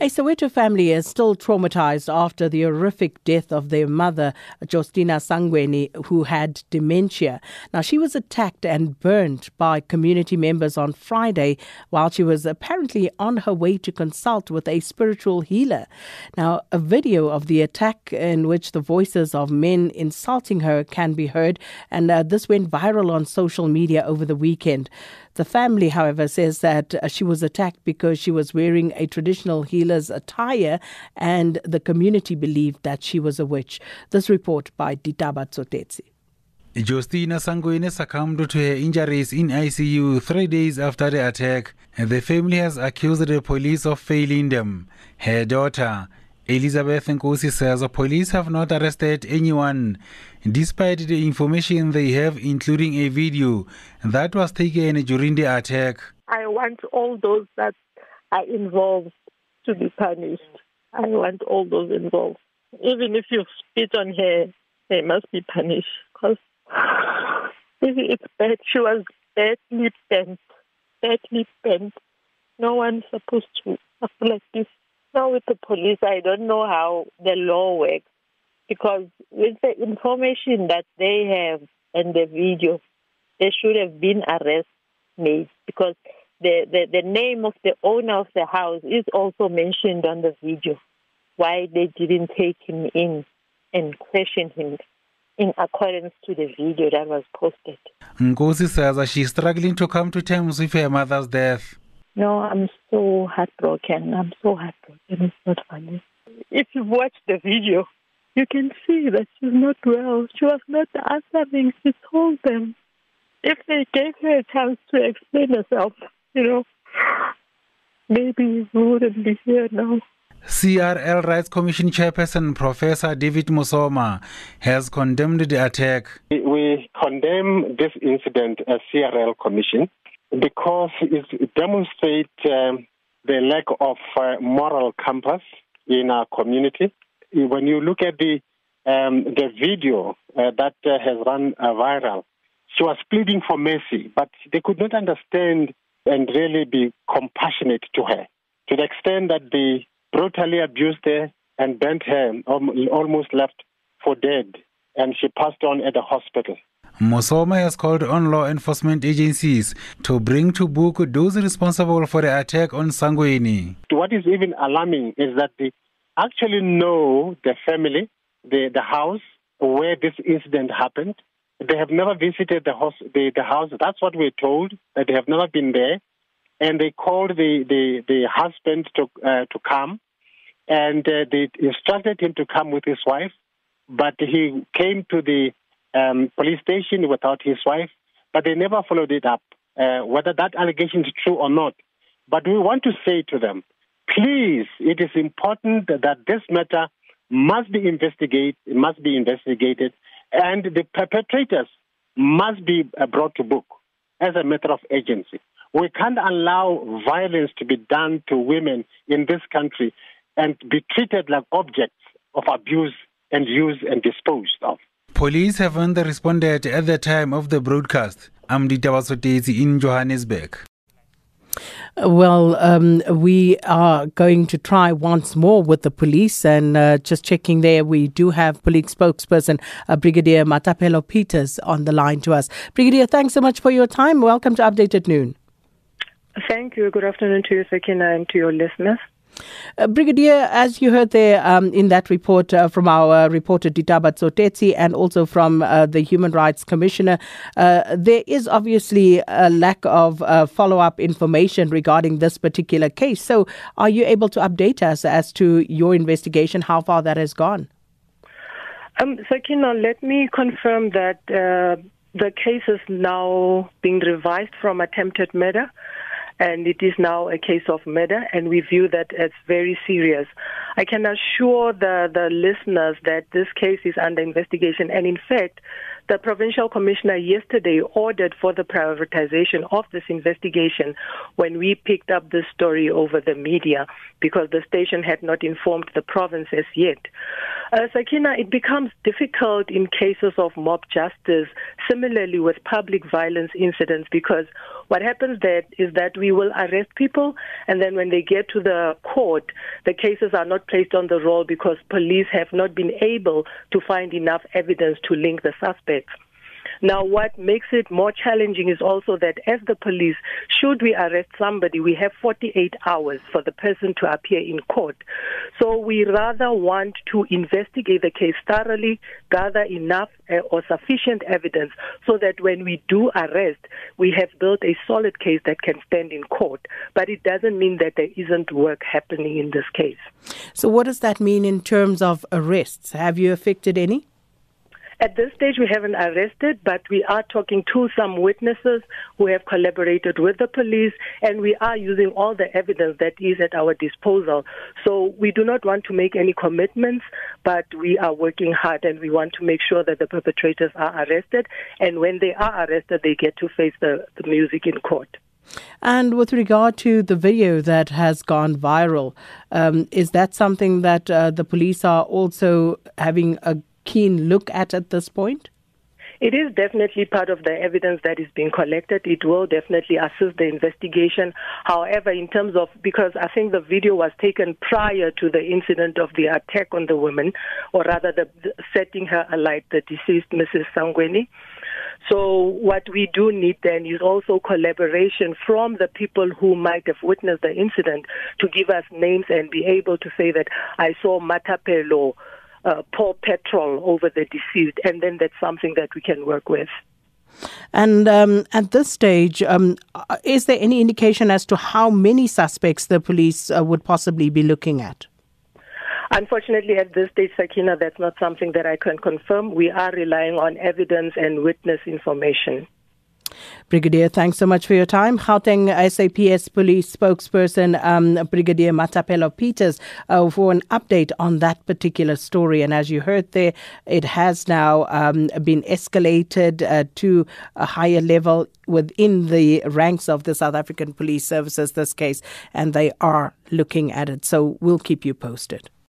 A Soweto family is still traumatized after the horrific death of their mother, Justina Sangweni, who had dementia. Now, she was attacked and burned by community members on Friday while she was apparently on her way to consult with a spiritual healer. Now, a video of the attack in which the voices of men insulting her can be heard, and uh, this went viral on social media over the weekend. The family, however, says that uh, she was attacked because she was wearing a traditional healer's attire and the community believed that she was a witch. This report by Ditaba Tsotetsi. Justina Sangweni succumbed to her injuries in ICU three days after the attack. The family has accused the police of failing them. Her daughter, Elizabeth Nkosi says the police have not arrested anyone, despite the information they have, including a video that was taken during the attack. I want all those that are involved to be punished. I want all those involved. Even if you spit on her, they must be punished. Because it's bad. She was badly bent. Badly bent. No one's supposed to act like this. Now with the police, I don't know how the law works because with the information that they have and the video, there should have been arrest made because the, the, the name of the owner of the house is also mentioned on the video. Why they didn't take him in and question him in accordance to the video that was posted. Nkosi says that she's struggling to come to terms with her mother's death. No, I'm so heartbroken. I'm so heartbroken. It's not funny. If you watch the video, you can see that she's not well. She was not answering. She told them if they gave her a chance to explain herself, you know, maybe we wouldn't be here now. CRL Rights Commission Chairperson Professor David Mosoma has condemned the attack. We condemn this incident as CRL Commission because it demonstrates um, the lack of uh, moral compass in our community. When you look at the um, the video uh, that uh, has run uh, viral, she was pleading for mercy, but they could not understand and really be compassionate to her to the extent that they brutally abused her and bent her, almost left for dead, and she passed on at the hospital. Mosoma has called on law enforcement agencies to bring to book those responsible for the attack on Sangweni. What is even alarming is that they actually know the family, the, the house where this incident happened. They have never visited the house, the, the house. That's what we're told, that they have never been there. And they called the, the, the husband to, uh, to come, and uh, they instructed him to come with his wife, but he came to the um, police station without his wife, but they never followed it up, uh, whether that allegation is true or not. But we want to say to them, please, it is important that this matter must be investigated, must be investigated, and the perpetrators must be uh, brought to book as a matter of agency. We can't allow violence to be done to women in this country and be treated like objects of abuse and used and disposed of. Police haven't responded at the time of the broadcast. I'm Dita in Johannesburg. Well, um, we are going to try once more with the police and uh, just checking there. We do have police spokesperson uh, Brigadier Mathapelo Peters on the line to us. Brigadier, thanks so much for your time. Welcome to Update at Noon. Thank you. Good afternoon to you, Sakina, and to your listeners. Uh, Brigadier, as you heard there um, in that report uh, from our reporter Ditaba Tsotetsi and also from uh, the Human Rights Commissioner, uh, there is obviously a lack of uh, follow up information regarding this particular case. So, are you able to update us as to your investigation, how far that has gone? Um, Sakina, let me confirm that uh, the case is now being revised from attempted murder and it is now a case of murder, and we view that as very serious. I can assure the, the listeners that this case is under investigation, and in fact, the provincial commissioner yesterday ordered for the prioritization of this investigation when we picked up this story over the media because the station had not informed the province as yet. Uh, Sakina, it becomes difficult in cases of mob justice, similarly with public violence incidents, because what happens there is that we will arrest people, and then when they get to the court, the cases are not placed on the roll because police have not been able to find enough evidence to link the suspects. Now, what makes it more challenging is also that as the police, should we arrest somebody, we have 48 hours for the person to appear in court. So we rather want to investigate the case thoroughly, gather enough uh, or sufficient evidence so that when we do arrest, we have built a solid case that can stand in court. But it doesn't mean that there isn't work happening in this case. So, what does that mean in terms of arrests? Have you affected any? At this stage, we haven't arrested, but we are talking to some witnesses who have collaborated with the police, and we are using all the evidence that is at our disposal. So we do not want to make any commitments, but we are working hard, and we want to make sure that the perpetrators are arrested, and when they are arrested, they get to face the, the music in court. And with regard to the video that has gone viral, um, is that something that uh, the police are also having a keen look at at this point? It is definitely part of the evidence that is being collected. It will definitely assist the investigation. However, in terms of, because I think the video was taken prior to the incident of the attack on the woman, or rather the, the setting her alight, the deceased Mrs. Sangweni. So what we do need then is also collaboration from the people who might have witnessed the incident to give us names and be able to say that I saw Mathapelo uh, pour petrol over the deceased, and then that's something that we can work with. And um, at this stage, um, is there any indication as to how many suspects the police uh, would possibly be looking at? Unfortunately, at this stage, Sakina, that's not something that I can confirm. We are relying on evidence and witness information. Brigadier, thanks so much for your time. Gauteng SAPS police spokesperson um, Brigadier Mathapelo Peters uh, for an update on that particular story. And as you heard there, it has now um, been escalated uh, to a higher level within the ranks of the South African Police Services, this case, and they are looking at it. So we'll keep you posted.